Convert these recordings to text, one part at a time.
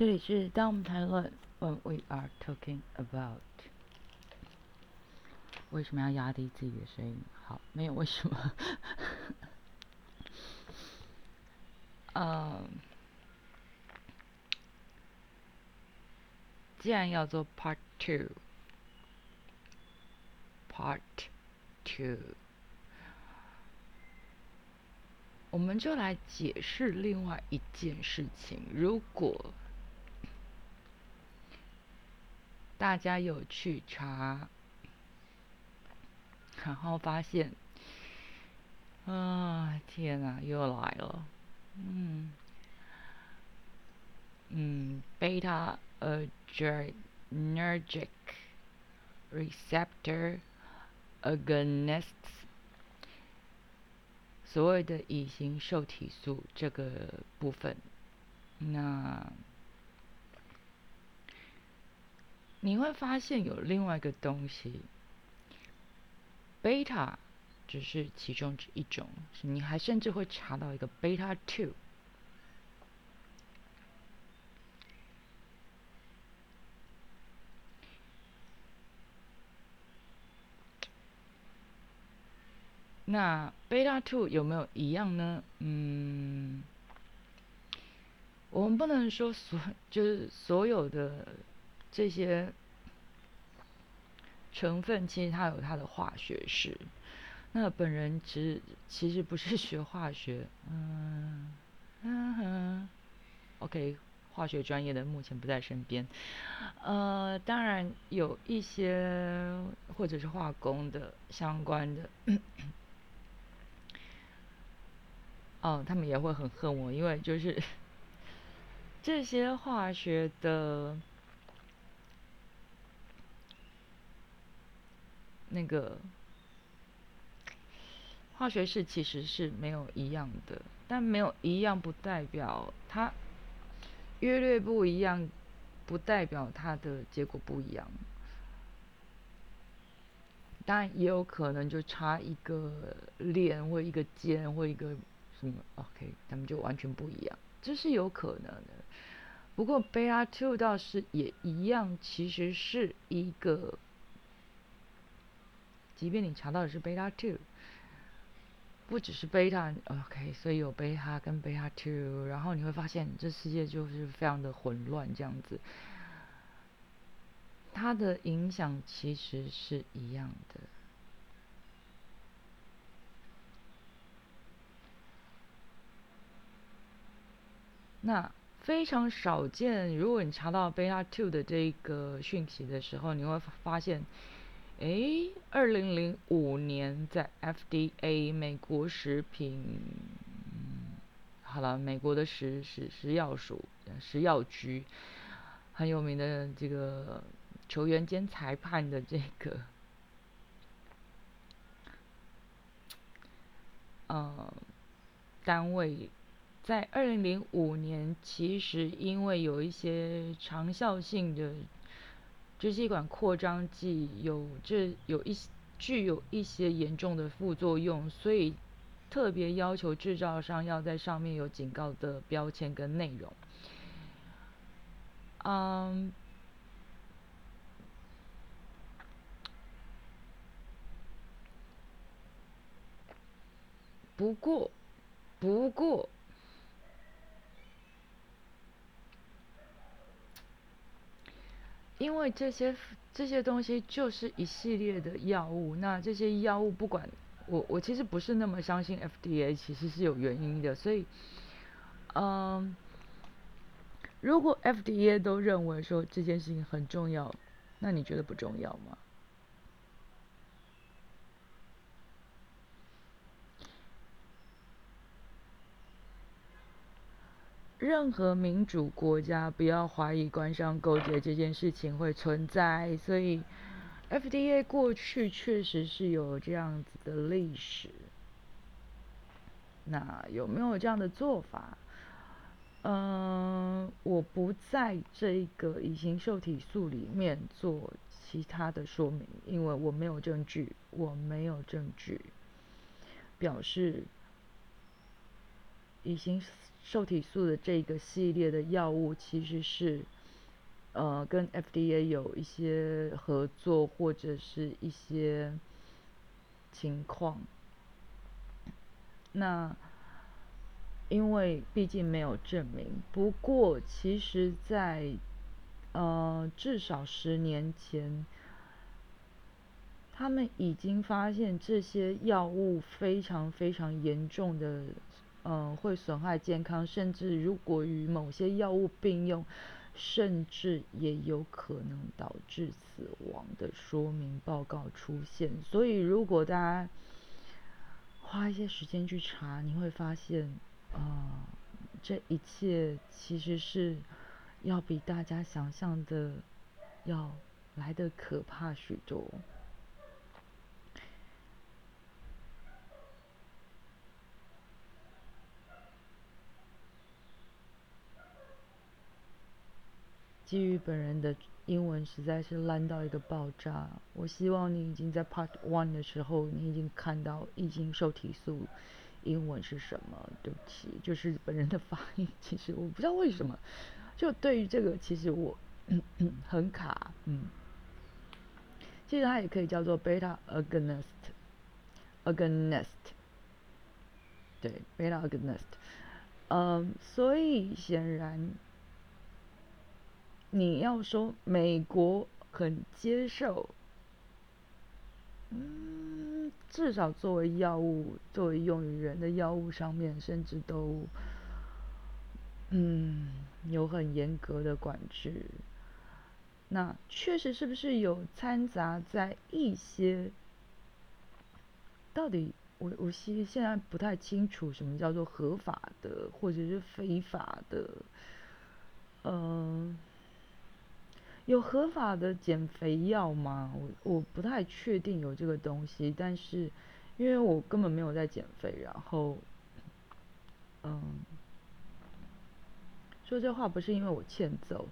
这里是当我们谈论 when we are talking about 为什么要压低自己的声音？好，没有为什么。嗯，既然要做 part two，part two，我们就来解释另外一件事情。如果大家有去查，然后发现，啊，天哪，又来了，嗯，嗯，beta adrenergic receptor agonists，所谓的乙型受体素这个部分，那。你会发现有另外一个东西，贝塔只是其中之一种，你还甚至会查到一个贝塔 two。那贝塔 two 有没有一样呢？嗯，我们不能说所就是所有的。这些成分其实它有它的化学式。那本人其实其实不是学化学，嗯嗯哼，OK，化学专业的目前不在身边。呃，当然有一些或者是化工的相关的，哦，他们也会很恨我，因为就是 这些化学的。那个化学式其实是没有一样的，但没有一样不代表它约略不一样，不代表它的结果不一样。当然也有可能就差一个链或一个尖或一个什么，OK，他们就完全不一样，这是有可能的。不过贝拉 two 倒是也一样，其实是一个。即便你查到的是贝塔 two，不只是贝塔，OK，所以有贝塔跟贝塔 two，然后你会发现这世界就是非常的混乱这样子，它的影响其实是一样的。那非常少见，如果你查到贝塔 two 的这个讯息的时候，你会发现。诶，二零零五年在 FDA 美国食品，好了，美国的食食食药署食药局很有名的这个球员兼裁判的这个，呃，单位在二零零五年，其实因为有一些长效性的。支气管扩张剂有这有一些具有一些严重的副作用，所以特别要求制造商要在上面有警告的标签跟内容。嗯，不过，不过。因为这些这些东西就是一系列的药物，那这些药物不管我我其实不是那么相信 FDA，其实是有原因的，所以，嗯，如果 FDA 都认为说这件事情很重要，那你觉得不重要吗？任何民主国家不要怀疑官商勾结这件事情会存在，所以 FDA 过去确实是有这样子的历史。那有没有这样的做法？嗯，我不在这个乙型受体素里面做其他的说明，因为我没有证据，我没有证据表示乙型。受体素的这个系列的药物，其实是呃跟 FDA 有一些合作或者是一些情况。那因为毕竟没有证明，不过其实，在呃至少十年前。他们已经发现这些药物非常非常严重的，呃，会损害健康，甚至如果与某些药物并用，甚至也有可能导致死亡的说明报告出现。所以，如果大家花一些时间去查，你会发现，啊，这一切其实是要比大家想象的要来的可怕许多。基于本人的英文实在是烂到一个爆炸，我希望你已经在 Part One 的时候，你已经看到已经受体素英文是什么。对不起，就是本人的发音，其实我不知道为什么，就对于这个，其实我 很卡。嗯，其实它也可以叫做 Beta Agonist，Agonist，对，Beta Agonist。嗯，所以显然。你要说美国很接受，嗯，至少作为药物，作为用于人的药物上面，甚至都，嗯，有很严格的管制。那确实是不是有掺杂在一些？到底我我其实现在不太清楚什么叫做合法的，或者是非法的，嗯。有合法的减肥药吗？我我不太确定有这个东西，但是因为我根本没有在减肥，然后，嗯，说这话不是因为我欠揍，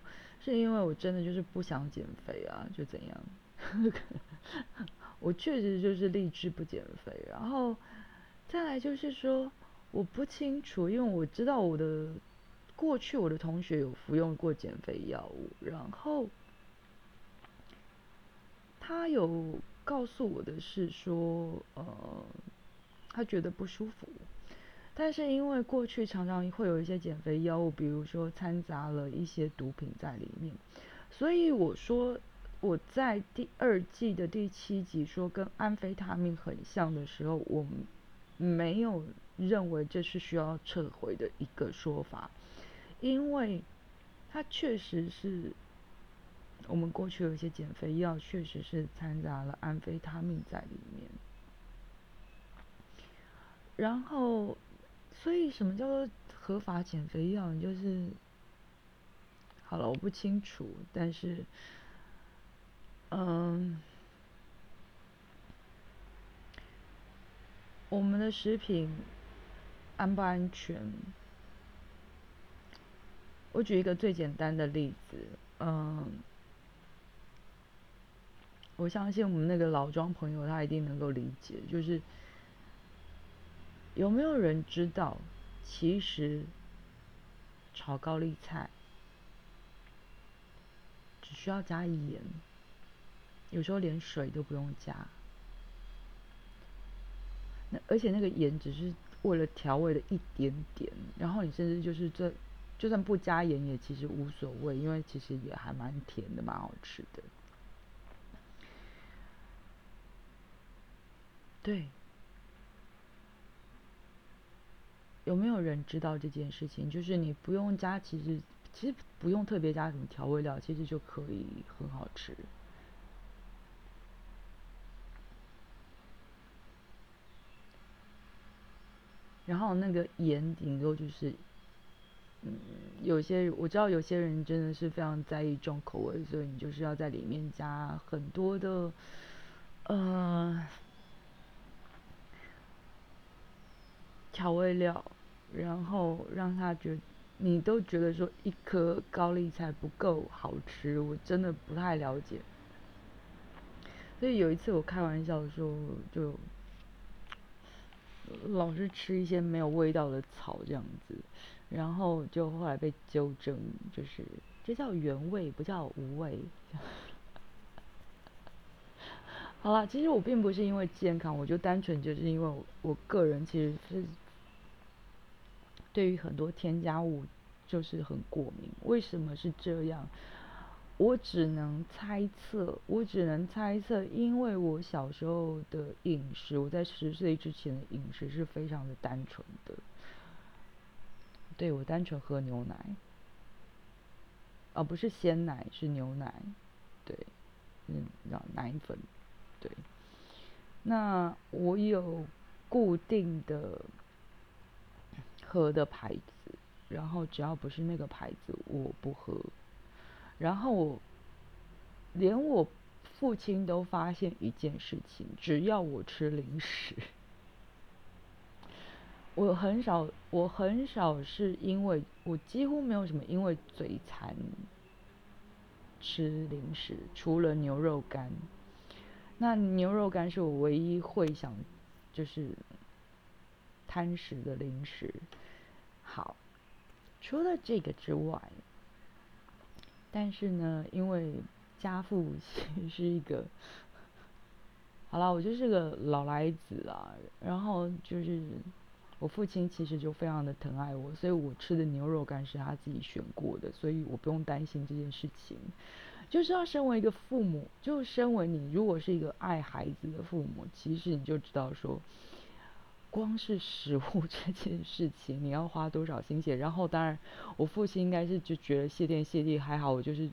是因为我真的就是不想减肥啊，就怎样？我确实就是励志不减肥，然后再来就是说，我不清楚，因为我知道我的过去我的同学有服用过减肥药物，然后。他有告诉我的是说，呃，他觉得不舒服，但是因为过去常常会有一些减肥药物，比如说掺杂了一些毒品在里面，所以我说我在第二季的第七集说跟安非他命很像的时候，我没有认为这是需要撤回的一个说法，因为他确实是。我们过去有一些减肥药，确实是掺杂了安非他命在里面。然后，所以什么叫做合法减肥药？就是，好了，我不清楚，但是，嗯，我们的食品安不安全？我举一个最简单的例子，嗯。我相信我们那个老庄朋友他一定能够理解，就是有没有人知道，其实炒高丽菜只需要加盐，有时候连水都不用加，那而且那个盐只是为了调味的一点点，然后你甚至就是这就算不加盐也其实无所谓，因为其实也还蛮甜的，蛮好吃的。对，有没有人知道这件事情？就是你不用加，其实其实不用特别加什么调味料，其实就可以很好吃。然后那个盐顶多就是，嗯，有些我知道有些人真的是非常在意重口味，所以你就是要在里面加很多的，呃。调味料，然后让他觉，你都觉得说一颗高丽菜不够好吃，我真的不太了解。所以有一次我开玩笑说，就老是吃一些没有味道的草这样子，然后就后来被纠正，就是这叫原味，不叫无味。好了，其实我并不是因为健康，我就单纯就是因为我个人其实是对于很多添加物就是很过敏。为什么是这样？我只能猜测，我只能猜测，因为我小时候的饮食，我在十岁之前的饮食是非常的单纯的。对我单纯喝牛奶，而不是鲜奶，是牛奶，对，嗯，奶粉。对，那我有固定的喝的牌子，然后只要不是那个牌子，我不喝。然后我连我父亲都发现一件事情：只要我吃零食，我很少，我很少是因为我几乎没有什么因为嘴馋吃零食，除了牛肉干。那牛肉干是我唯一会想就是贪食的零食。好，除了这个之外，但是呢，因为家父其实是一个，好了，我就是个老来子啊，然后就是我父亲其实就非常的疼爱我，所以我吃的牛肉干是他自己选过的，所以我不用担心这件事情。就是要身为一个父母，就身为你，如果是一个爱孩子的父母，其实你就知道说，光是食物 这件事情，你要花多少心血。然后，当然，我父亲应该是就觉得谢天谢地，还好我就是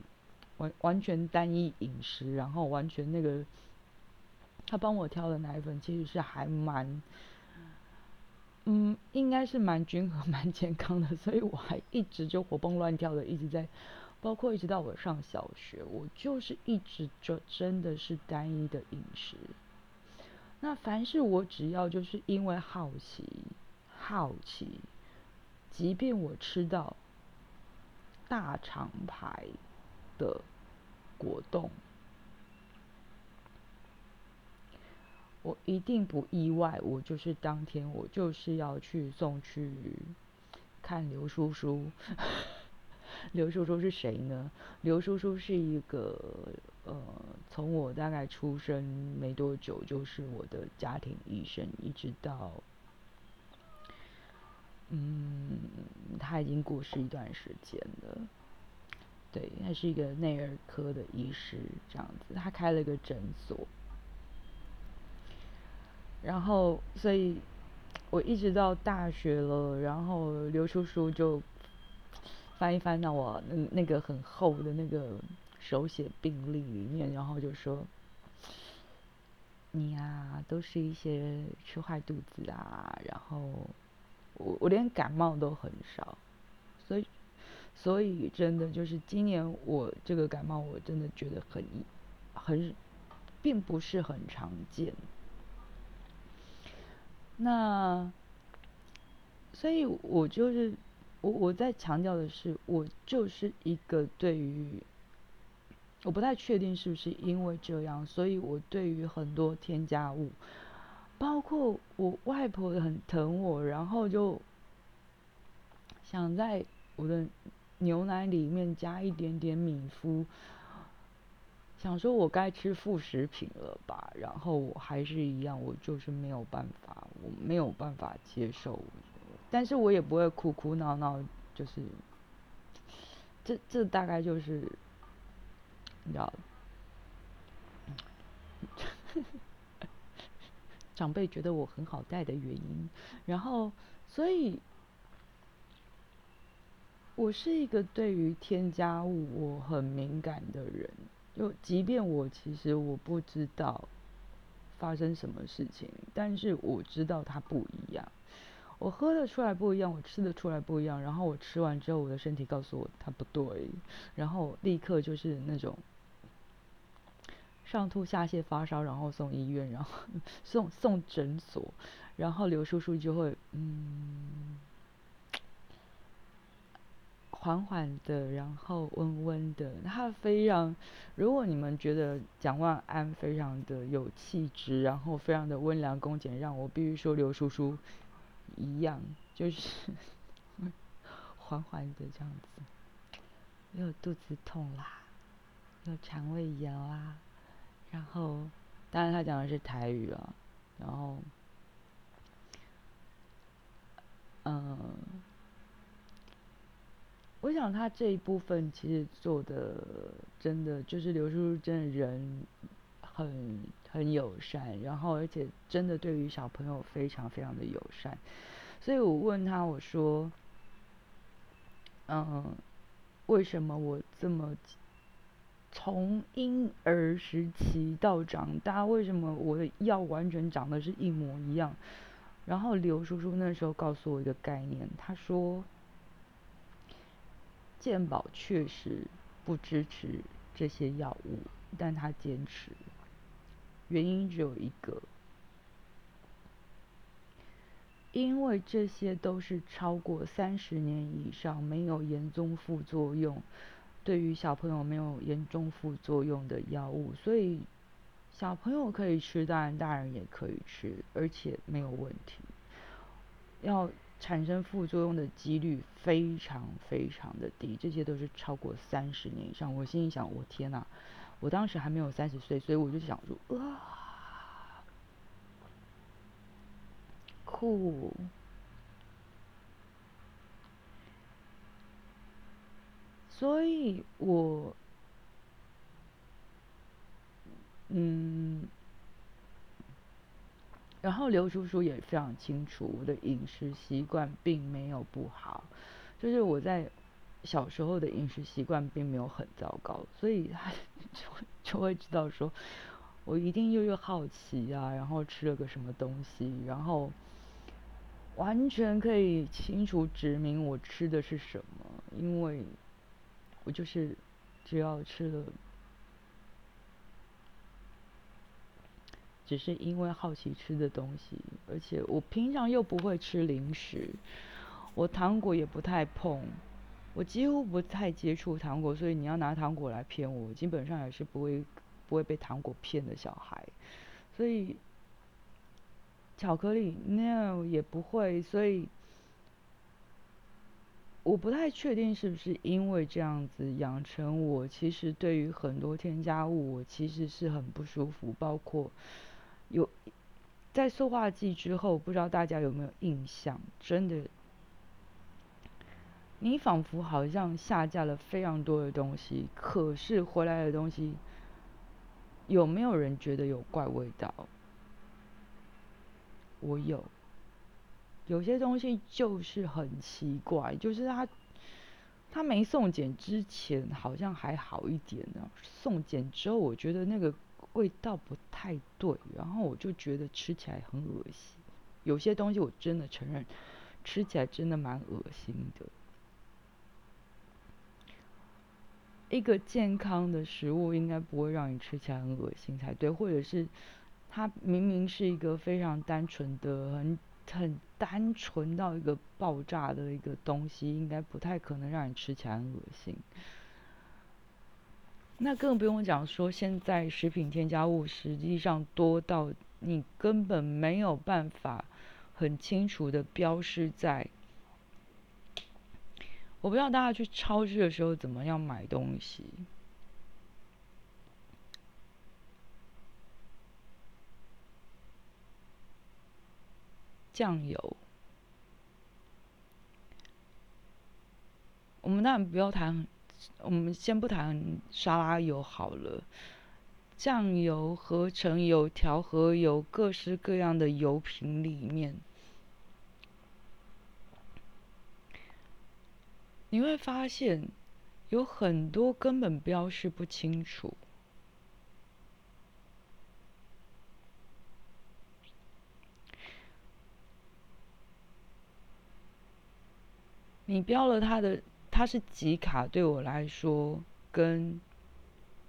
完完全单一饮食，然后完全那个他帮我挑的奶粉其实是还蛮，嗯，应该是蛮均衡、蛮健康的，所以我还一直就活蹦乱跳的一直在。包括一直到我上小学，我就是一直就真的是单一的饮食。那凡是我只要就是因为好奇，好奇，即便我吃到大厂牌的果冻，我一定不意外，我就是当天我就是要去送去看刘叔叔。刘叔叔是谁呢？刘叔叔是一个呃，从我大概出生没多久，就是我的家庭医生，一直到嗯，他已经过世一段时间了。对，他是一个内儿科的医师，这样子，他开了个诊所。然后，所以我一直到大学了，然后刘叔叔就。翻一翻到我那那个很厚的那个手写病历里面，然后就说：“你呀，都是一些吃坏肚子啊，然后我我连感冒都很少，所以所以真的就是今年我这个感冒，我真的觉得很很并不是很常见。那所以我就是。”我我在强调的是，我就是一个对于，我不太确定是不是因为这样，所以我对于很多添加物，包括我外婆很疼我，然后就想在我的牛奶里面加一点点米麸，想说我该吃副食品了吧，然后我还是一样，我就是没有办法，我没有办法接受。但是我也不会哭哭闹闹，就是，这这大概就是，你知道，长辈觉得我很好带的原因。然后，所以，我是一个对于添加物我很敏感的人。就即便我其实我不知道发生什么事情，但是我知道它不一样。我喝的出来不一样，我吃的出来不一样，然后我吃完之后，我的身体告诉我它不对，然后立刻就是那种上吐下泻、发烧，然后送医院，然后 送送诊所，然后刘叔叔就会嗯缓缓的，然后温温的，他非常，如果你们觉得蒋万安非常的有气质，然后非常的温良恭俭让，我必须说刘叔叔。一样，就是 缓缓的这样子，又肚子痛啦，又肠胃炎啊，然后，当然他讲的是台语啊，然后，嗯，我想他这一部分其实做的真的就是刘叔叔真的人很很友善，然后而且真的对于小朋友非常非常的友善，所以我问他我说。嗯，为什么我这么从婴儿时期到长大，为什么我的药完全长得是一模一样？然后刘叔叔那时候告诉我一个概念，他说，健保确实不支持这些药物，但他坚持，原因只有一个。因为这些都是超过三十年以上没有严重副作用，对于小朋友没有严重副作用的药物，所以小朋友可以吃，当然大人也可以吃，而且没有问题。要产生副作用的几率非常非常的低，这些都是超过三十年以上。我心里想，我天哪！我当时还没有三十岁，所以我就想说，啊。酷，所以我，嗯，然后刘叔叔也非常清楚我的饮食习惯并没有不好，就是我在小时候的饮食习惯并没有很糟糕，所以他 就就会知道说，我一定又又好奇啊，然后吃了个什么东西，然后。完全可以清楚指明我吃的是什么，因为我就是只要吃了，只是因为好奇吃的东西，而且我平常又不会吃零食，我糖果也不太碰，我几乎不太接触糖果，所以你要拿糖果来骗我，基本上也是不会不会被糖果骗的小孩，所以。巧克力，no 也不会，所以我不太确定是不是因为这样子养成我，其实对于很多添加物，我其实是很不舒服。包括有在塑化剂之后，不知道大家有没有印象？真的，你仿佛好像下架了非常多的东西，可是回来的东西，有没有人觉得有怪味道？我有，有些东西就是很奇怪，就是它，它没送检之前好像还好一点呢，送检之后我觉得那个味道不太对，然后我就觉得吃起来很恶心。有些东西我真的承认，吃起来真的蛮恶心的。一个健康的食物应该不会让你吃起来很恶心才对，或者是。它明明是一个非常单纯的、很很单纯到一个爆炸的一个东西，应该不太可能让你吃起来很恶心。那更不用讲说，现在食品添加物实际上多到你根本没有办法很清楚的标示在。我不知道大家去超市的时候怎么样买东西。酱油，我们当然不要谈，我们先不谈沙拉油好了。酱油、合成油、调和油，各式各样的油品里面，你会发现有很多根本标示不清楚。你标了它的，它是吉卡，对我来说，跟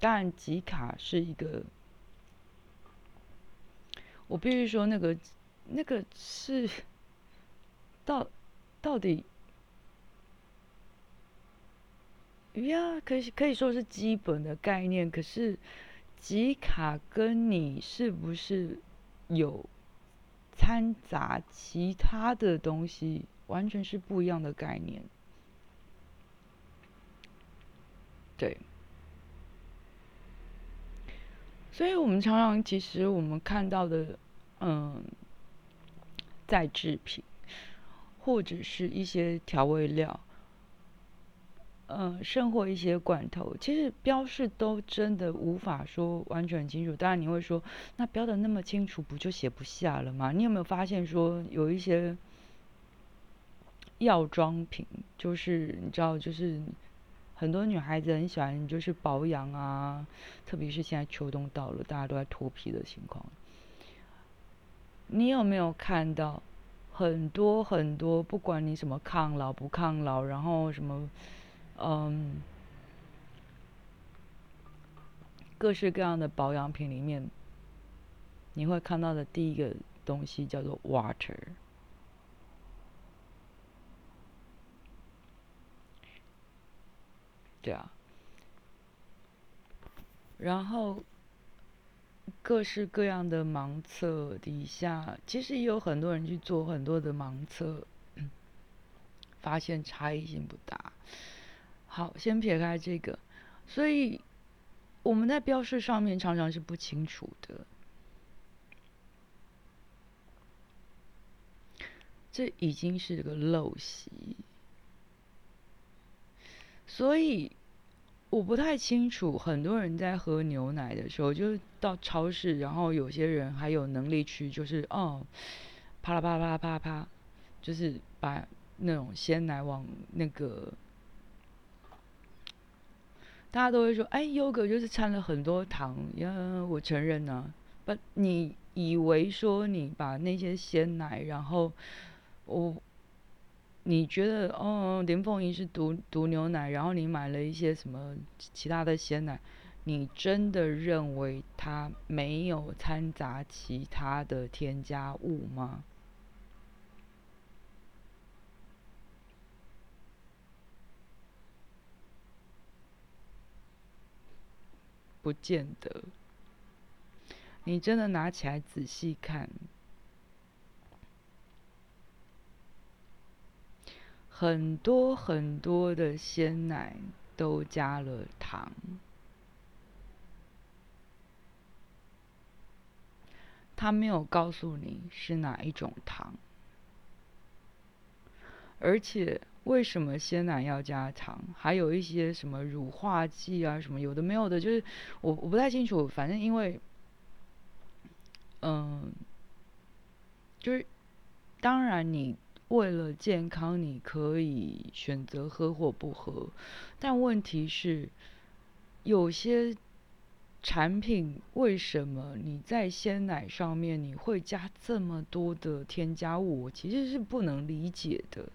当然吉卡是一个，我必须说那个那个是到到底呀，可以可以说是基本的概念，可是吉卡跟你是不是有掺杂其他的东西？完全是不一样的概念。对。所以我们常常其实我们看到的，嗯，再制品，或者是一些调味料。嗯，甚或一些罐头，其实标示都真的无法说完全清楚。当然你会说，那标的那么清楚，不就写不下了吗？你有没有发现说，有一些药妆品，就是你知道，就是很多女孩子很喜欢，就是保养啊，特别是现在秋冬到了，大家都在脱皮的情况。你有没有看到很多很多，不管你什么抗老不抗老，然后什么？嗯，各式各样的保养品里面，你会看到的第一个东西叫做 water。对啊，然后各式各样的盲测底下，其实也有很多人去做很多的盲测，发现差异性不大。好，先撇开这个，所以我们在标示上面常常是不清楚的，这已经是个陋习，所以我不太清楚，很多人在喝牛奶的时候，就是到超市，然后有些人还有能力去，就是哦，啪啦啪啦啪啦啪啦啪，就是把那种鲜奶往那个。大家都会说：“哎，优格就是掺了很多糖。”呀，我承认呢。不，你以为说你把那些鲜奶，然后我，你觉得哦，林凤仪是毒毒牛奶，然后你买了一些什么其他的鲜奶，你真的认为它没有掺杂其他的添加物吗？不见得，你真的拿起来仔细看，很多很多的鲜奶都加了糖，他没有告诉你是哪一种糖，而且。为什么鲜奶要加糖？还有一些什么乳化剂啊，什么有的没有的，就是我我不太清楚。反正因为，嗯，就是当然你为了健康，你可以选择喝或不喝，但问题是有些产品为什么你在鲜奶上面你会加这么多的添加物？我其实是不能理解的。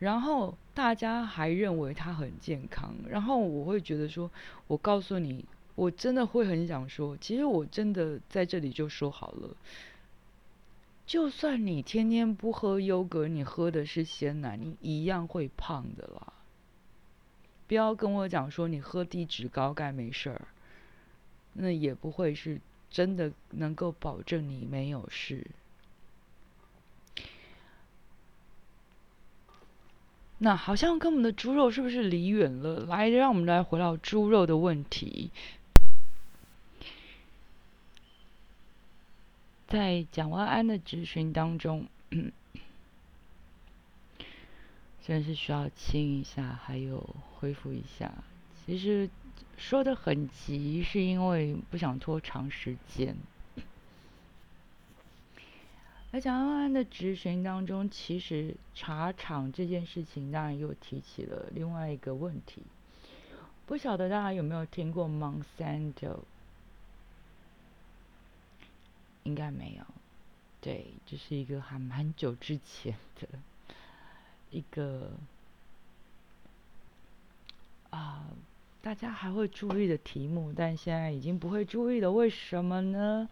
然后大家还认为它很健康，然后我会觉得说，我告诉你，我真的会很想说，其实我真的在这里就说好了，就算你天天不喝优格，你喝的是鲜奶，你一样会胖的啦。不要跟我讲说你喝低脂高钙没事儿，那也不会是真的能够保证你没有事。那好像跟我们的猪肉是不是离远了？来，让我们来回到猪肉的问题。在蒋万安的质询当中，真的是需要清一下，还有恢复一下。其实说的很急，是因为不想拖长时间。而蒋万安的质询当中，其实茶厂这件事情当然又提起了另外一个问题。不晓得大家有没有听过 Monsanto？应该没有。对，这是一个还蛮久之前的一个啊，大家还会注意的题目，但现在已经不会注意了。为什么呢？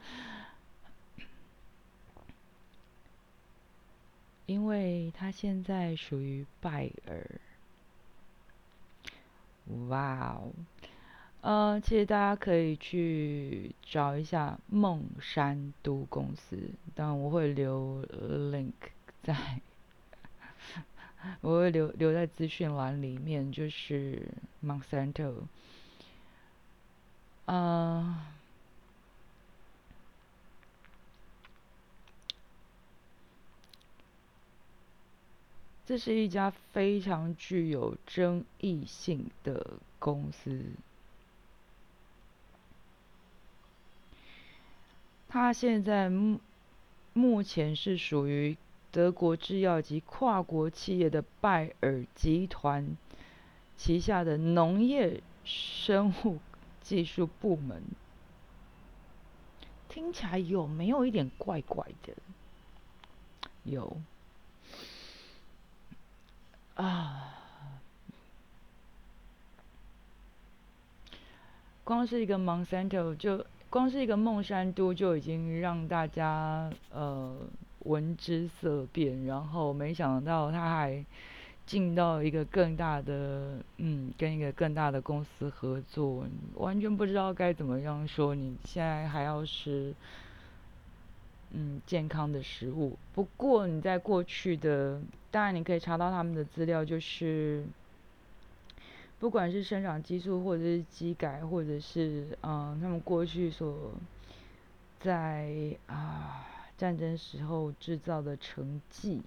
因为他现在属于拜耳，哇哦，呃，其实大家可以去找一下孟山都公司，当然我会留 link 在我会留留在资讯栏里面，就是 Monsanto，啊，这是一家非常具有争议性的公司。它现在目目前是属于德国制药及跨国企业的拜耳集团旗下的农业生物 技术部门。听起来有没有一点怪怪的？有啊，光是一个 Monsanto 就。光是一个梦山都就已经让大家呃闻之色变，然后没想到他还进到一个更大的嗯，跟一个更大的公司合作，完全不知道该怎么样说。你现在还要吃嗯健康的食物，不过你在过去的，当然你可以查到他们的资料，就是。不管是生长激素，或者是肌改，或者是嗯，他们过去所在啊战争时候制造的成绩，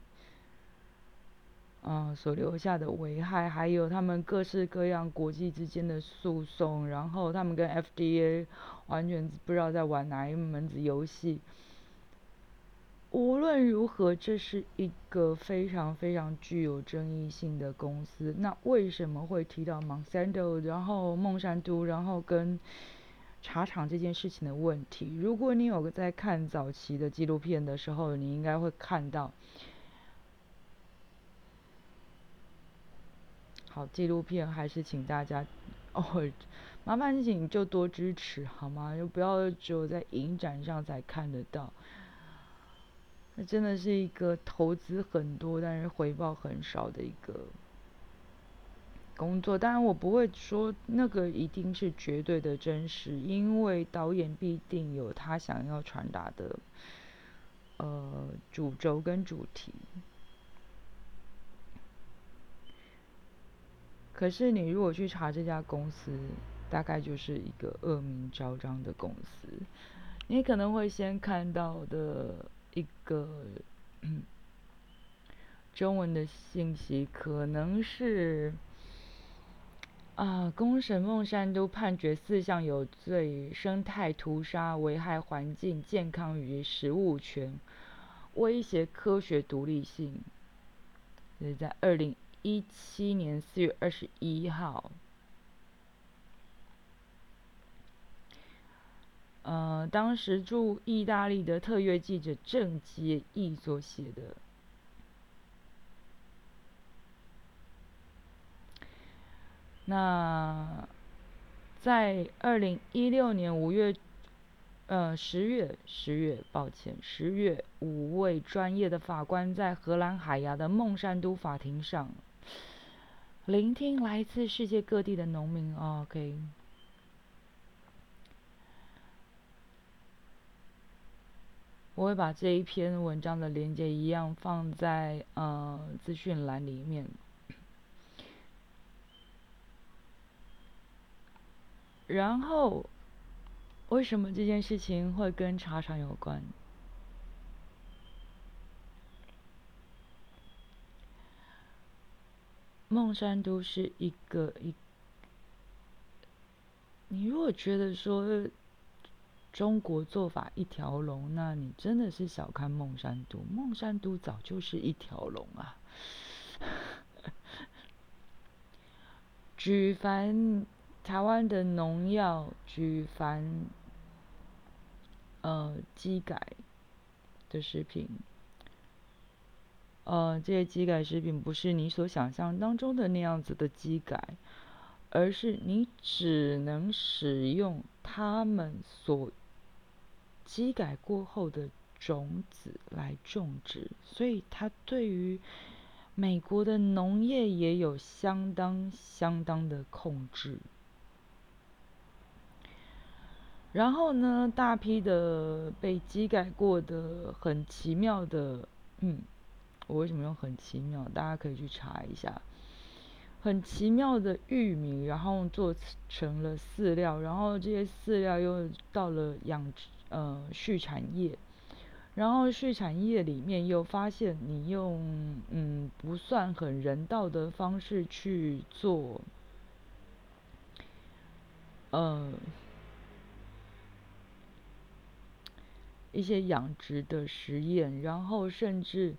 嗯，所留下的危害，还有他们各式各样国际之间的诉讼，然后他们跟 FDA 完全不知道在玩哪一门子游戏。无论如何，这是一个非常非常具有争议性的公司。那为什么会提到 Monsanto，然后孟山都，然后跟茶厂这件事情的问题？如果你有个在看早期的纪录片的时候，你应该会看到。好，纪录片还是请大家哦，麻烦请就多支持好吗？就不要只有在影展上才看得到。那真的是一个投资很多，但是回报很少的一个工作。当然，我不会说那个一定是绝对的真实，因为导演必定有他想要传达的呃主轴跟主题。可是，你如果去查这家公司，大概就是一个恶名昭彰的公司。你可能会先看到的。一个中文的信息可能是啊，公审孟山都判决四项有罪：生态屠杀、危害环境、健康与食物权、威胁科学独立性。是在二零一七年四月二十一号。呃，当时驻意大利的特约记者郑杰义所写的。那在二零一六年五月，呃十月十月，抱歉十月，五位专业的法官在荷兰海牙的孟山都法庭上，聆听来自世界各地的农民。OK。我会把这一篇文章的链接一样放在呃资讯栏里面。然后，为什么这件事情会跟茶厂有关？孟山都是一个一，你如果觉得说。中国做法一条龙，那你真的是小看孟山都。孟山都早就是一条龙啊！举凡台湾的农药，举凡呃机改的食品，呃这些机改食品不是你所想象当中的那样子的机改，而是你只能使用他们所。机改过后的种子来种植，所以它对于美国的农业也有相当相当的控制。然后呢，大批的被机改过的很奇妙的，嗯，我为什么用很奇妙？大家可以去查一下。很奇妙的玉米，然后做成了饲料，然后这些饲料又到了养殖呃畜产业，然后畜产业里面又发现你用嗯不算很人道的方式去做，呃一些养殖的实验，然后甚至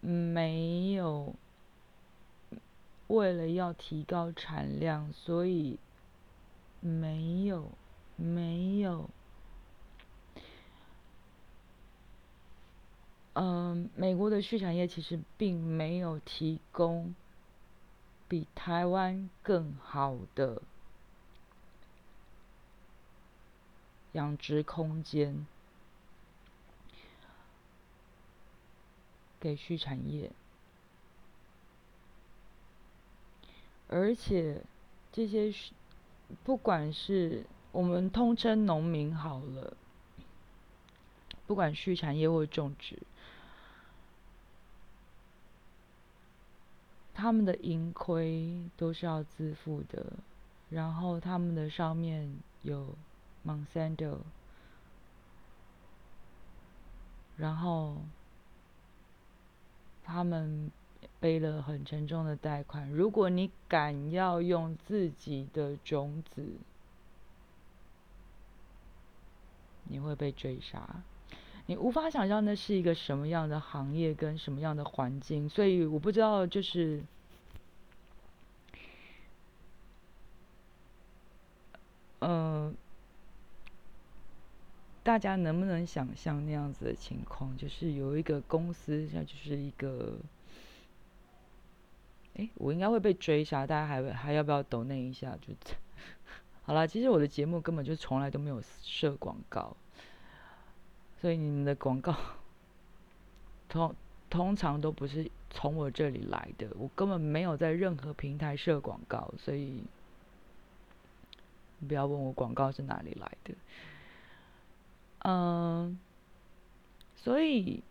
没有。为了要提高产量，所以没有没有，嗯，美国的畜产业其实并没有提供比台湾更好的养殖空间给畜产业。而且，这些不管是我们通称农民好了，不管畜产业或种植，他们的盈亏都是要自负的。然后他们的上面有 Monsanto，然后他们。背了很沉重的贷款。如果你敢要用自己的种子，你会被追杀。你无法想象那是一个什么样的行业跟什么样的环境。所以我不知道，就是，嗯，大家能不能想象那样子的情况？就是有一个公司，它就是一个。哎，我应该会被追杀，大家还还要不要抖那一下？就 好了。其实我的节目根本就从来都没有设广告，所以你们的广告通通常都不是从我这里来的。我根本没有在任何平台设广告，所以不要问我广告是哪里来的。嗯，所以。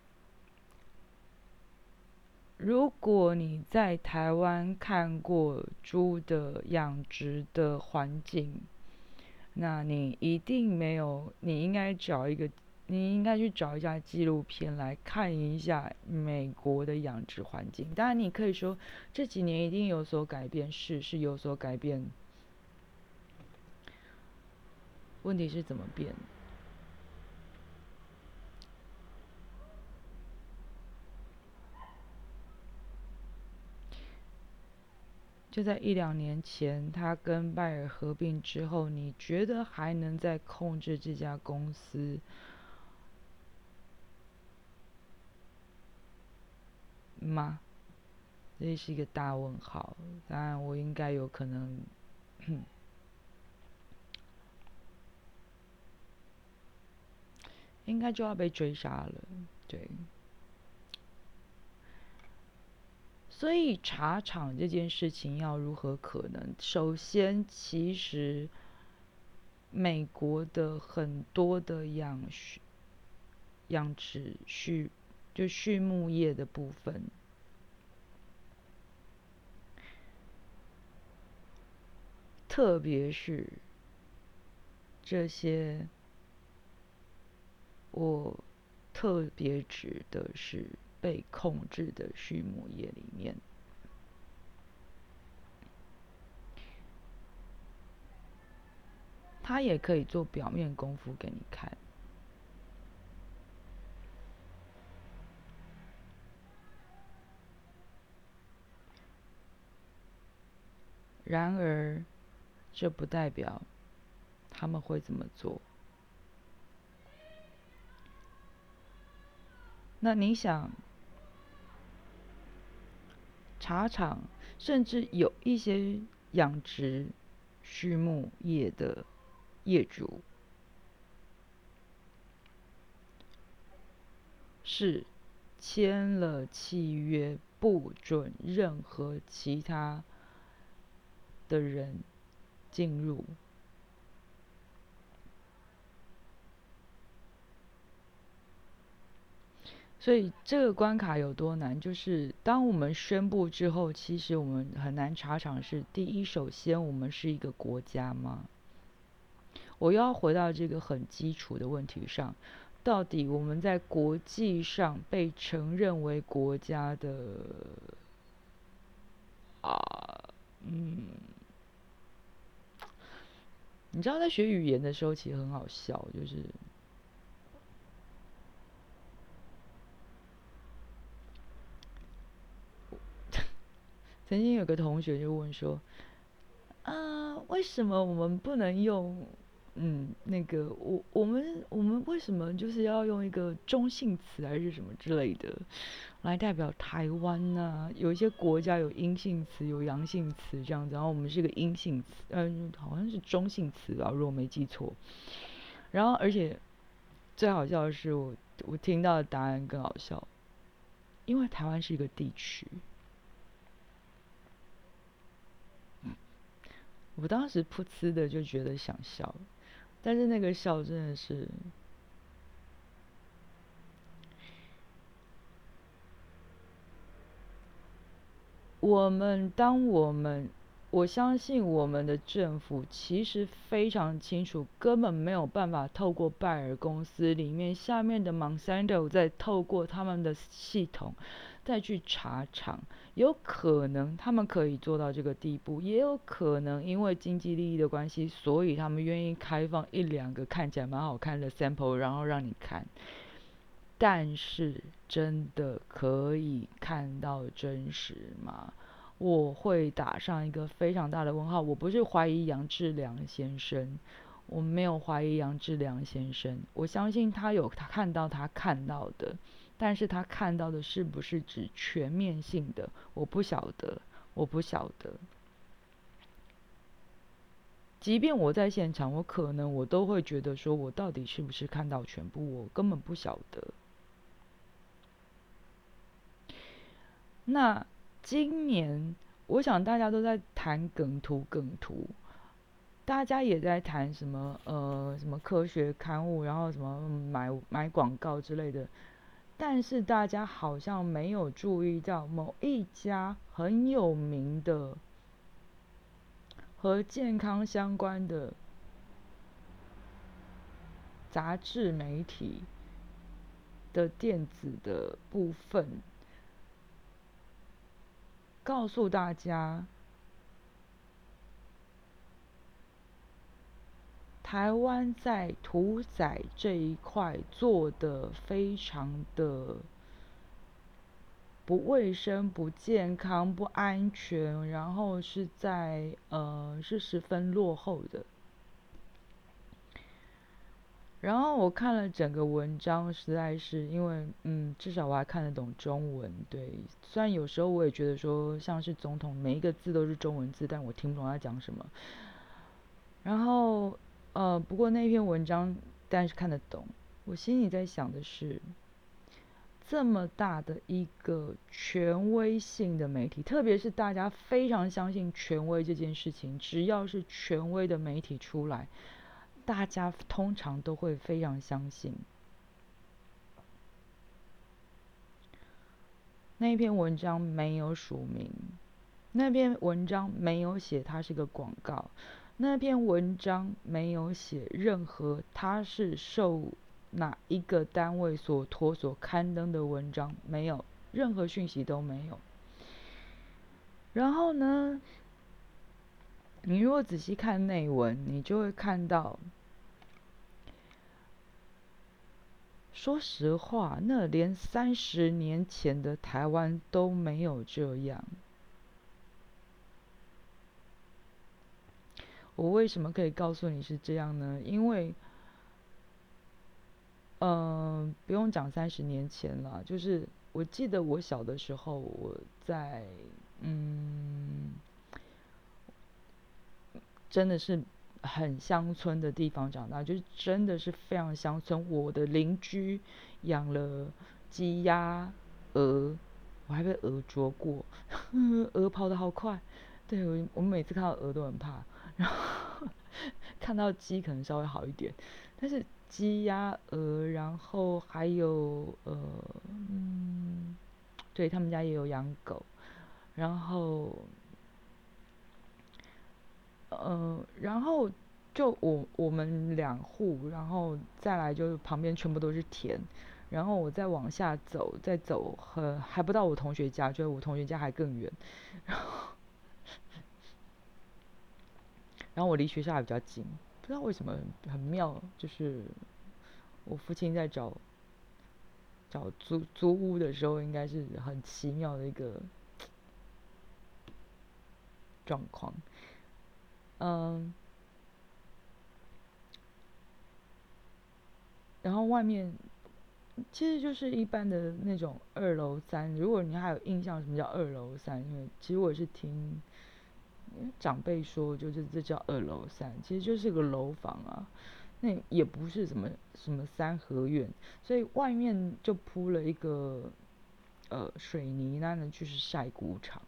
如果你在台湾看过猪的养殖的环境，那你一定没有。你应该找一个，你应该去找一下纪录片来看一下美国的养殖环境。当然，你可以说这几年一定有所改变，是是有所改变。问题是怎么变？就在一两年前，他跟拜耳合并之后，你觉得还能再控制这家公司吗？这是一个大问号。当然，我应该有可能，应该就要被追杀了。对。所以茶厂这件事情要如何可能？首先，其实美国的很多的养畜、养殖畜畜牧业的部分，特别是这些，我特别指的是。被控制的畜牧业里面，他也可以做表面功夫给你看。然而，这不代表他们会这么做。那你想？茶厂，甚至有一些养殖畜牧业的业主，是签了契约，不准任何其他的人进入。所以这个关卡有多难？就是当我们宣布之后，其实我们很难查场。是第一，首先我们是一个国家吗？我又要回到这个很基础的问题上，到底我们在国际上被承认为国家的啊，嗯，你知道在学语言的时候其实很好笑，就是。曾经有个同学就问说：“啊，为什么我们不能用，嗯，那个我我们我们为什么就是要用一个中性词还是什么之类的，来代表台湾呢？有一些国家有阴性词，有阳性词这样子，然后我们是个阴性词，嗯，好像是中性词吧，如果没记错。然后，而且最好笑的是，我我听到的答案更好笑，因为台湾是一个地区。”我当时噗呲的就觉得想笑，但是那个笑真的是，我们当我们我相信我们的政府其实非常清楚，根本没有办法透过拜耳公司里面下面的 Monsanto 再透过他们的系统。再去查厂，有可能他们可以做到这个地步，也有可能因为经济利益的关系，所以他们愿意开放一两个看起来蛮好看的 sample，然后让你看。但是真的可以看到真实吗？我会打上一个非常大的问号。我不是怀疑杨志良先生，我没有怀疑杨志良先生，我相信他有他看到他看到的。但是他看到的是不是指全面性的？我不晓得，我不晓得。即便我在现场，我可能我都会觉得说，我到底是不是看到全部？我根本不晓得。那今年，我想大家都在谈梗图，梗图，大家也在谈什么呃什么科学刊物，然后什么买买广告之类的。但是大家好像没有注意到某一家很有名的和健康相关的杂志媒体的电子的部分，告诉大家。台湾在屠宰这一块做的非常的不卫生、不健康、不安全，然后是在呃是十分落后的。然后我看了整个文章，实在是因为嗯，至少我还看得懂中文。对，虽然有时候我也觉得说像是总统每一个字都是中文字，但我听不懂他讲什么。然后。呃，不过那篇文章，但是看得懂。我心里在想的是，这么大的一个权威性的媒体，特别是大家非常相信权威这件事情，只要是权威的媒体出来，大家通常都会非常相信。那篇文章没有署名，那篇文章没有写它是个广告。那篇文章没有写任何，他是受哪一个单位所托所刊登的文章，没有任何讯息都没有。然后呢，你如果仔细看内文，你就会看到，说实话，那连三十年前的台湾都没有这样。我为什么可以告诉你是这样呢？因为，嗯，不用讲三十年前了，就是我记得我小的时候，我在嗯，真的是很乡村的地方长大，就是真的是非常乡村。我的邻居养了鸡鸭鹅，我还被鹅啄过，鹅跑得好快。对我，我每次看到鹅都很怕。然后 看到鸡可能稍微好一点，但是鸡鸭鹅，然后还有呃，嗯，对他们家也有养狗，然后，呃，然后就我我们两户，然后再来就是旁边全部都是田，然后我再往下走，再走很还不到我同学家，就是我同学家还更远，然后，然后我离学校还比较近。不知道为什么很妙，就是我父亲在找找租租屋的时候，应该是很奇妙的一个状况。嗯，然后外面其实就是一般的那种二楼三。如果你还有印象，什么叫二楼三？因为其实我是听。长辈说，就是这叫二楼三，其实就是个楼房啊，那也不是什么什么三合院，所以外面就铺了一个呃水泥，那呢就是晒谷场，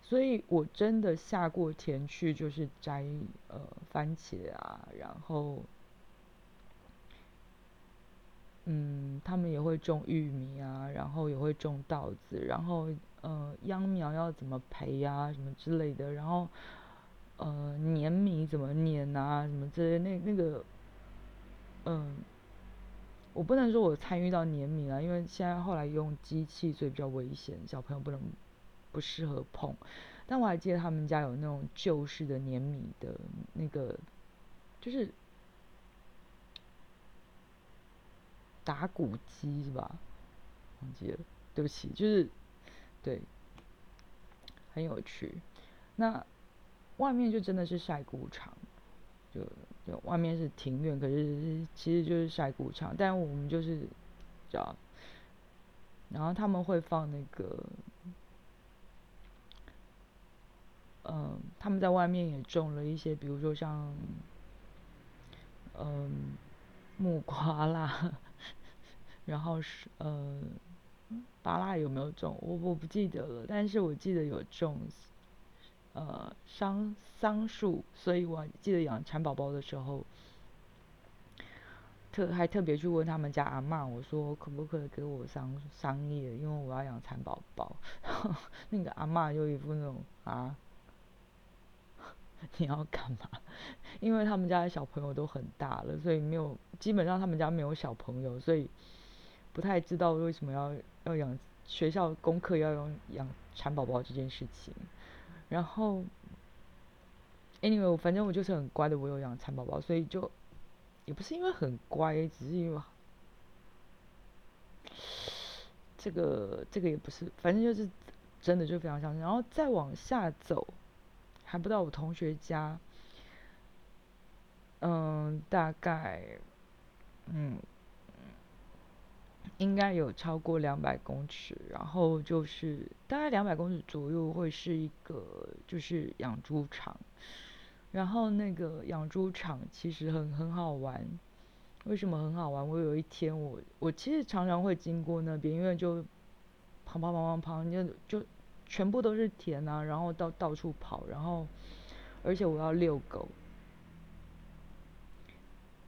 所以我真的下过田去，就是摘呃番茄啊，然后嗯，他们也会种玉米啊，然后也会种稻子，然后。呃，秧苗要怎么培呀，什么之类的，然后，呃，碾米怎么碾啊，什么之类，那那个，嗯，我不能说我参与到碾米了，因为现在后来用机器，所以比较危险，小朋友不能不适合碰。但我还记得他们家有那种旧式的碾米的那个，就是打谷机是吧？忘记了，对不起，就是。对，很有趣。那外面就真的是晒谷场，就就外面是庭院，可是其实就是晒谷场。但我们就是叫，然后他们会放那个，嗯，他们在外面也种了一些，比如说像，嗯，木瓜啦，然后是呃。巴拉有没有种？我我不记得了，但是我记得有种，呃，桑桑树，所以我记得养蚕宝宝的时候，特还特别去问他们家阿妈，我说可不可以给我桑桑叶，因为我要养蚕宝宝。然 后那个阿妈就一副那种啊，你要干嘛？因为他们家的小朋友都很大了，所以没有，基本上他们家没有小朋友，所以。不太知道为什么要要养学校功课要用养蚕宝宝这件事情，然后，anyway，反正我就是很乖的，我有养蚕宝宝，所以就也不是因为很乖，只是因为这个这个也不是，反正就是真的就非常相信。然后再往下走，还不到我同学家，嗯，大概，嗯。应该有超过两百公尺，然后就是大概两百公尺左右会是一个就是养猪场，然后那个养猪场其实很很好玩，为什么很好玩？我有一天我我其实常常会经过那边，因为就跑跑跑跑跑，就就全部都是田啊，然后到到处跑，然后而且我要遛狗，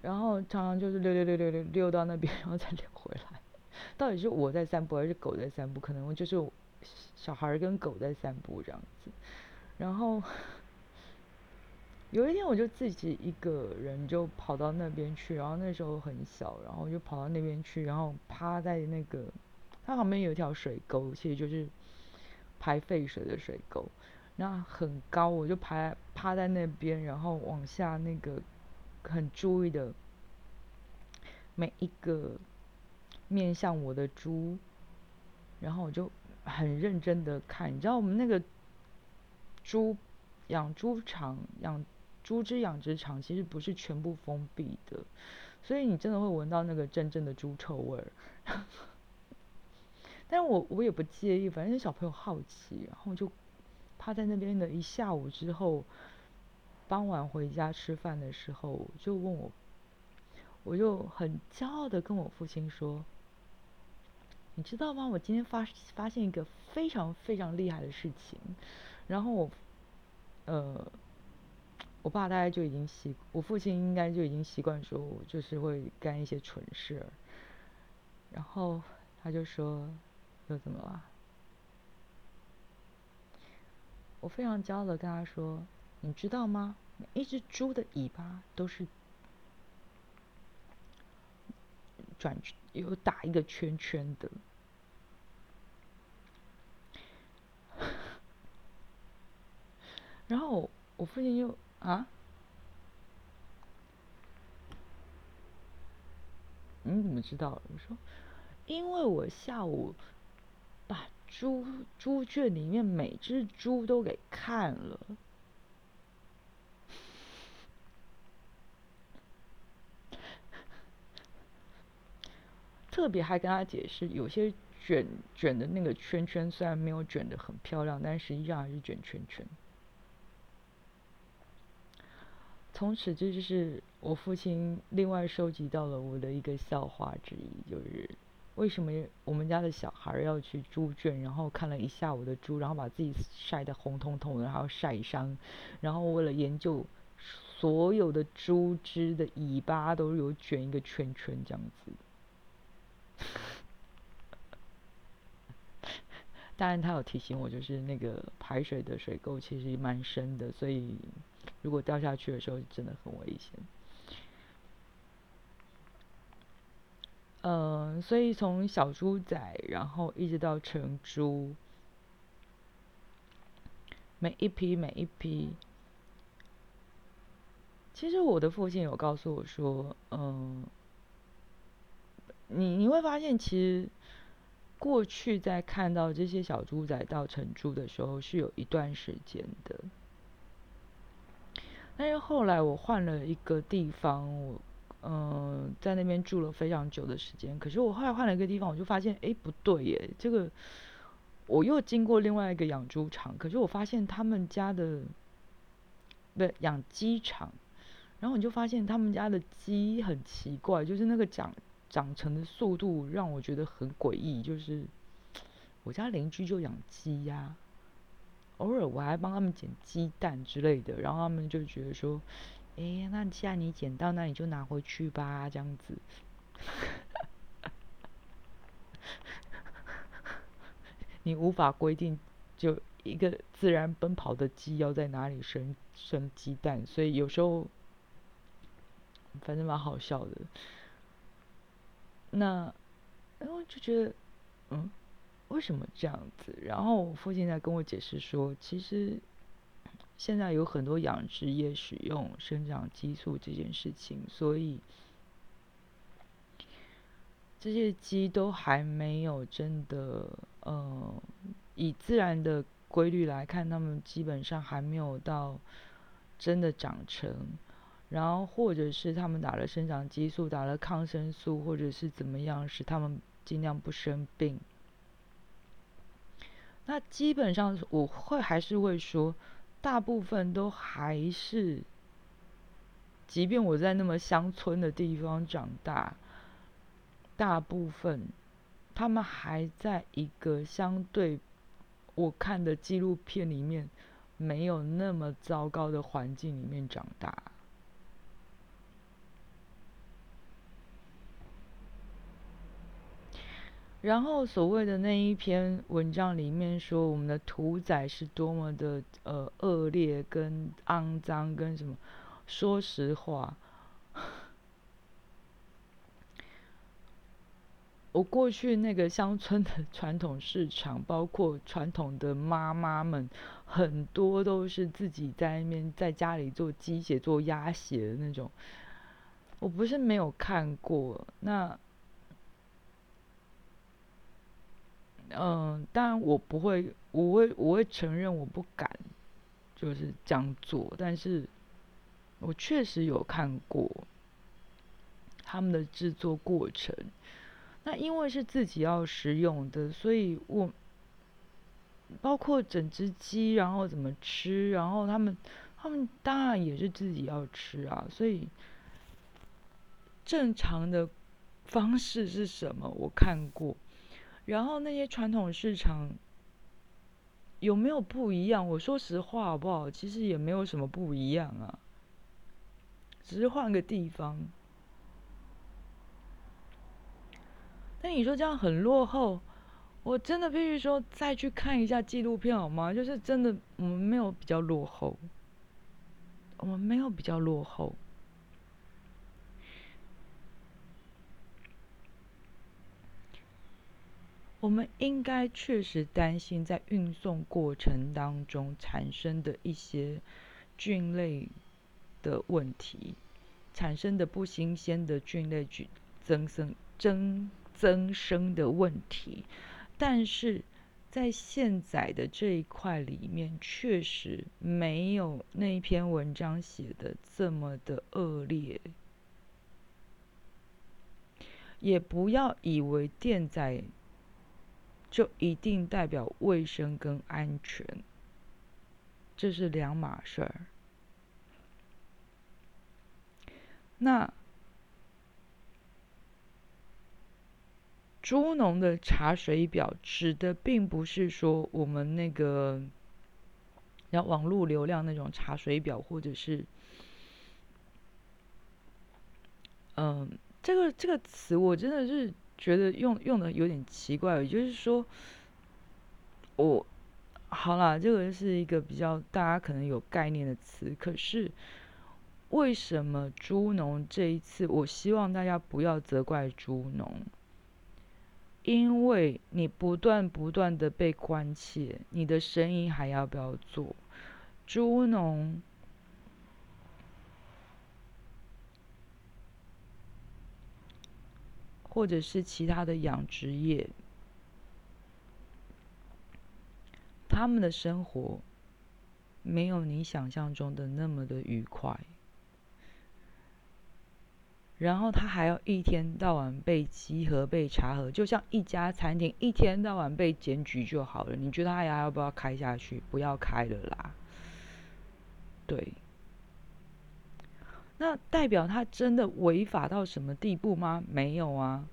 然后常常就是溜溜溜溜溜溜到那边，然后再 溜回来。到底是我在散步还是狗在散步？可能就是小孩跟狗在散步这样子。然后有一天我就自己一个人就跑到那边去，然后那时候很小，然后就跑到那边去，然后趴在那个它旁边有一条水沟，其实就是排废水的水沟。那很高，我就趴趴在那边，然后往下那个很注意的每一个。面向我的猪，然后我就很认真的看，你知道我们那个猪养猪场养猪只养殖场其实不是全部封闭的，所以你真的会闻到那个真正的猪臭味儿。但我我也不介意，反正小朋友好奇，然后就趴在那边的一下午之后，傍晚回家吃饭的时候就问我，我就很骄傲的跟我父亲说。你知道吗？我今天发发现一个非常非常厉害的事情，然后我，呃，我爸大概就已经习，我父亲应该就已经习惯说我就是会干一些蠢事，然后他就说又怎么了？我非常骄傲的跟他说，你知道吗？一只猪的尾巴都是转有打一个圈圈的。然后我父亲就啊，你怎么知道？我说，因为我下午把猪猪圈里面每只猪都给看了，特别还跟他解释，有些卷卷的那个圈圈虽然没有卷的很漂亮，但实际上还是卷圈圈。从此，这就是我父亲另外收集到了我的一个笑话之一，就是为什么我们家的小孩要去猪圈，然后看了一下午的猪，然后把自己晒得红彤彤的，然后晒伤，然后为了研究所有的猪只的尾巴都有卷一个圈圈这样子。当然，他有提醒我，就是那个排水的水沟其实蛮深的，所以。如果掉下去的时候，真的很危险。嗯，所以从小猪仔，然后一直到成猪，每一批每一批，其实我的父亲有告诉我说，嗯，你你会发现，其实过去在看到这些小猪仔到成猪的时候，是有一段时间的。但是后来我换了一个地方，我嗯在那边住了非常久的时间。可是我后来换了一个地方，我就发现，哎，不对耶，这个我又经过另外一个养猪场，可是我发现他们家的不养鸡场，然后你就发现他们家的鸡很奇怪，就是那个长长成的速度让我觉得很诡异。就是我家邻居就养鸡呀。偶尔我还帮他们捡鸡蛋之类的，然后他们就觉得说：“哎，那既然你捡到，那你就拿回去吧。”这样子，你无法规定就一个自然奔跑的鸡要在哪里生生鸡蛋，所以有时候反正蛮好笑的。那然后就觉得，嗯。为什么这样子？然后我父亲在跟我解释说，其实现在有很多养殖业使用生长激素这件事情，所以这些鸡都还没有真的，呃，以自然的规律来看，它们基本上还没有到真的长成，然后或者是他们打了生长激素、打了抗生素，或者是怎么样，使他们尽量不生病。那基本上我会还是会说，大部分都还是，即便我在那么乡村的地方长大，大部分他们还在一个相对我看的纪录片里面没有那么糟糕的环境里面长大。然后所谓的那一篇文章里面说，我们的屠宰是多么的呃恶劣跟肮脏跟什么？说实话，我过去那个乡村的 传统市场，包括传统的妈妈们，很多都是自己在那边在家里做鸡血、做鸭血的那种。我不是没有看过那。嗯，当然我不会，我会我会承认我不敢，就是这样做。但是，我确实有看过他们的制作过程。那因为是自己要食用的，所以我包括整只鸡，然后怎么吃，然后他们他们当然也是自己要吃啊。所以正常的方式是什么？我看过。然后那些传统市场有没有不一样？我说实话好不好？其实也没有什么不一样啊。只是换个地方。那你说这样很落后？我真的必须说，再去看一下纪录片好吗？就是真的，我们没有比较落后，我们没有比较落后。我们应该确实担心在运送过程当中产生的一些菌类的问题，产生的不新鲜的菌类菌增生增增生的问题。但是在现在的这一块里面，确实没有那篇文章写的这么的恶劣。也不要以为电仔就一定代表卫生跟安全，这是两码事儿。那。猪农的查水表指的并不是说我们那个，要网络流量那种查水表，或者是，嗯，这个这个词我真的是觉得用用的有点奇怪。也就是说，我好啦，这个是一个比较大家可能有概念的词。可是为什么猪农这一次，我希望大家不要责怪猪农。因为你不断不断的被关切，你的生意还要不要做？猪农，或者是其他的养殖业，他们的生活没有你想象中的那么的愉快。然后他还要一天到晚被稽核、被查核，就像一家餐厅一天到晚被检举就好了。你觉得他还要不要开下去？不要开了啦。对，那代表他真的违法到什么地步吗？没有啊。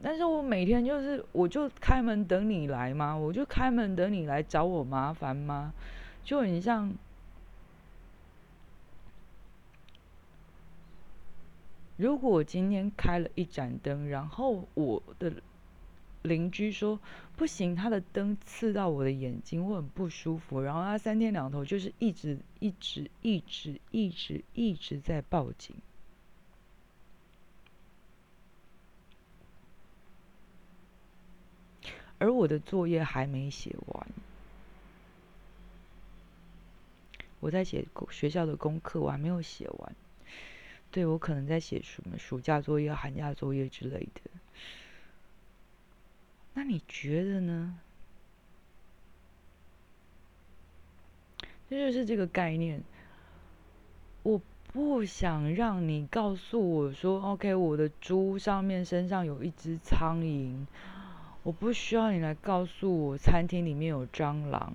但是我每天就是，我就开门等你来吗？我就开门等你来找我麻烦吗？就很像。如果我今天开了一盏灯，然后我的邻居说不行，他的灯刺到我的眼睛，我很不舒服。然后他三天两头就是一直一直一直一直一直在报警，而我的作业还没写完，我在写学校的功课，我还没有写完。对我可能在写什么暑假作业、寒假作业之类的，那你觉得呢？这就是这个概念。我不想让你告诉我说：“OK，我的猪上面身上有一只苍蝇。”我不需要你来告诉我餐厅里面有蟑螂。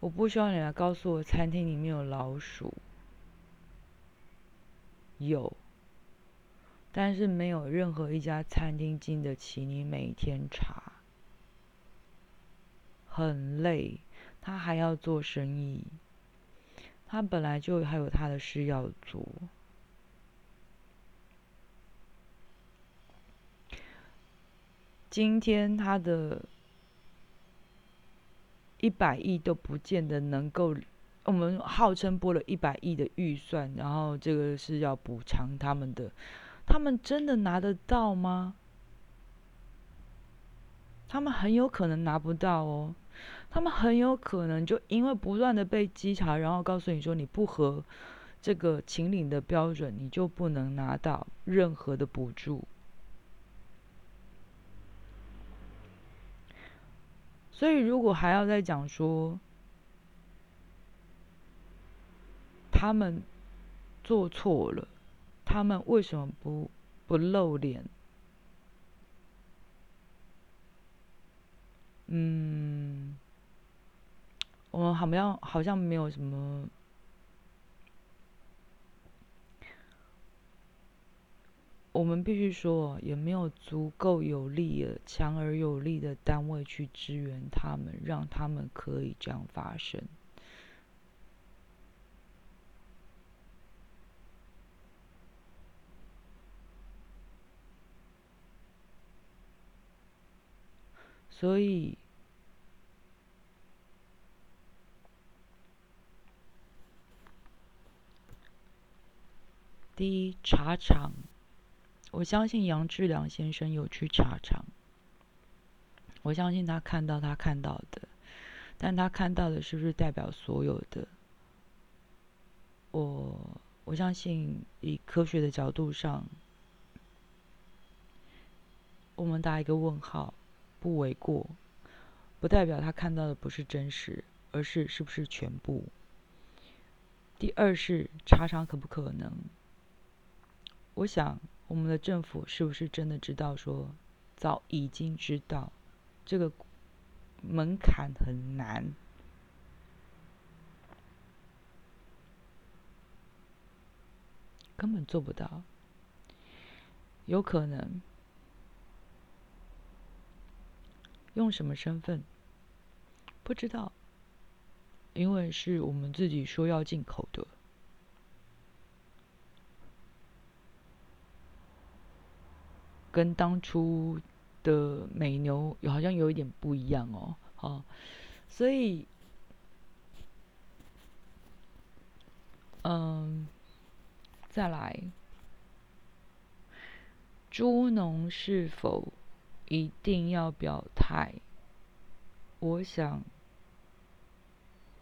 我不需要你来告诉我餐厅里面有老鼠，有，但是没有任何一家餐厅经得起你每天查，很累，他还要做生意，他本来就还有他的事要做，今天他的。一百亿都不见得能够，我们号称拨了一百亿的预算，然后这个是要补偿他们的，他们真的拿得到吗？他们很有可能拿不到哦，他们很有可能就因为不断的被稽查，然后告诉你说你不合这个秦岭的标准，你就不能拿到任何的补助。所以，如果还要再讲说他们做错了，他们为什么不不露脸？嗯，我们好像好像没有什么，我们必须说，也没有足够有力的、强而有力的单位去支援他们，让他们可以这样发生。所以，第一茶厂，我相信杨志良先生有去茶厂，我相信他看到他看到的，但他看到的是不是代表所有的？我我相信以科学的角度上，我们打一个问号。不为过，不代表他看到的不是真实，而是是不是全部。第二是查厂可不可能？我想我们的政府是不是真的知道说，早已经知道这个门槛很难，根本做不到，有可能。用什么身份？不知道，因为是我们自己说要进口的，跟当初的美牛好像有一点不一样哦。哦，所以，嗯，再来，猪农是否？一定要表态，我想，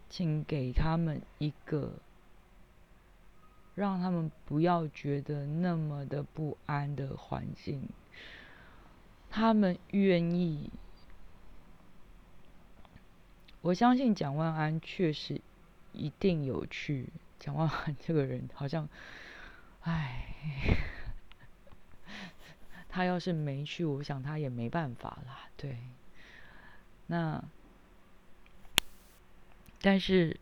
请给他们一个，让他们不要觉得那么的不安的环境。他们愿意，我相信蒋万安确实一定有去。蒋万安这个人好像，唉。他要是没去，我想他也没办法啦。对，那但是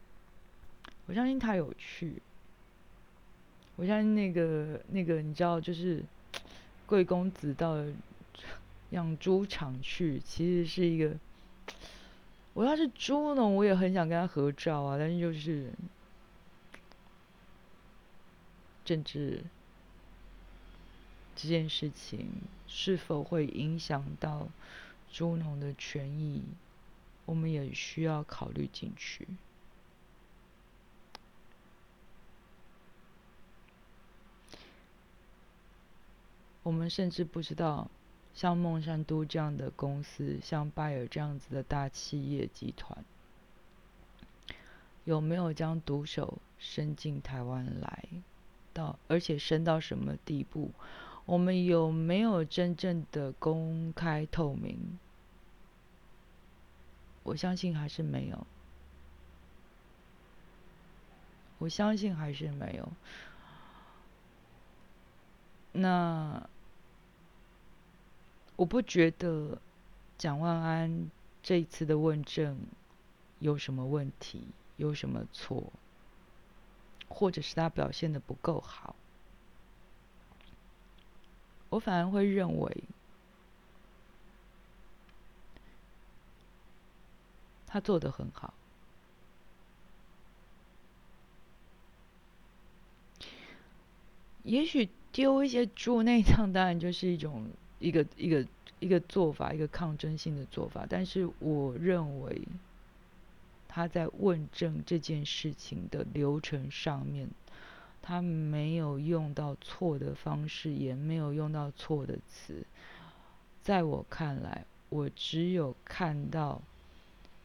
我相信他有去。我相信那个那个，你知道，就是贵公子到养猪场去，其实是一个。我要是猪农，我也很想跟他合照啊，但是就是政治。这件事情是否会影响到猪农的权益，我们也需要考虑进去。我们甚至不知道，像孟山都这样的公司，像拜耳这样子的大企业集团，有没有将毒手伸进台湾来，到而且伸到什么地步？我们有没有真正的公开透明？我相信还是没有。我相信还是没有。那我不觉得蒋万安这一次的问政有什么问题，有什么错，或者是他表现的不够好。我反而会认为，他做的很好。也许丢一些猪内脏，当然就是一种一个一个一个做法，一个抗争性的做法。但是，我认为他在问政这件事情的流程上面。他没有用到错的方式，也没有用到错的词。在我看来，我只有看到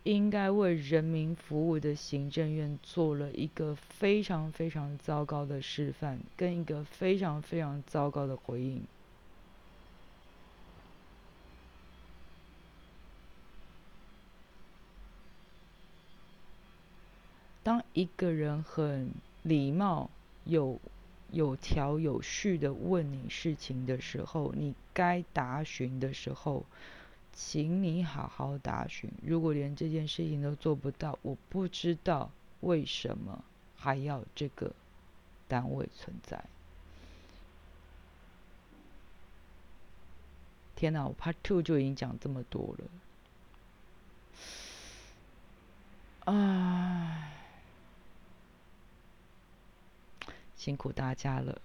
应该为人民服务的行政院做了一个非常非常糟糕的示范，跟一个非常非常糟糕的回应。当一个人很礼貌。有有条有序的问你事情的时候，你该答询的时候，请你好好答询。如果连这件事情都做不到，我不知道为什么还要这个单位存在。天哪，我 Part Two 就已经讲这么多了，啊，辛苦大家了。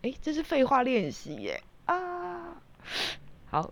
哎，这是废话练习耶啊！好，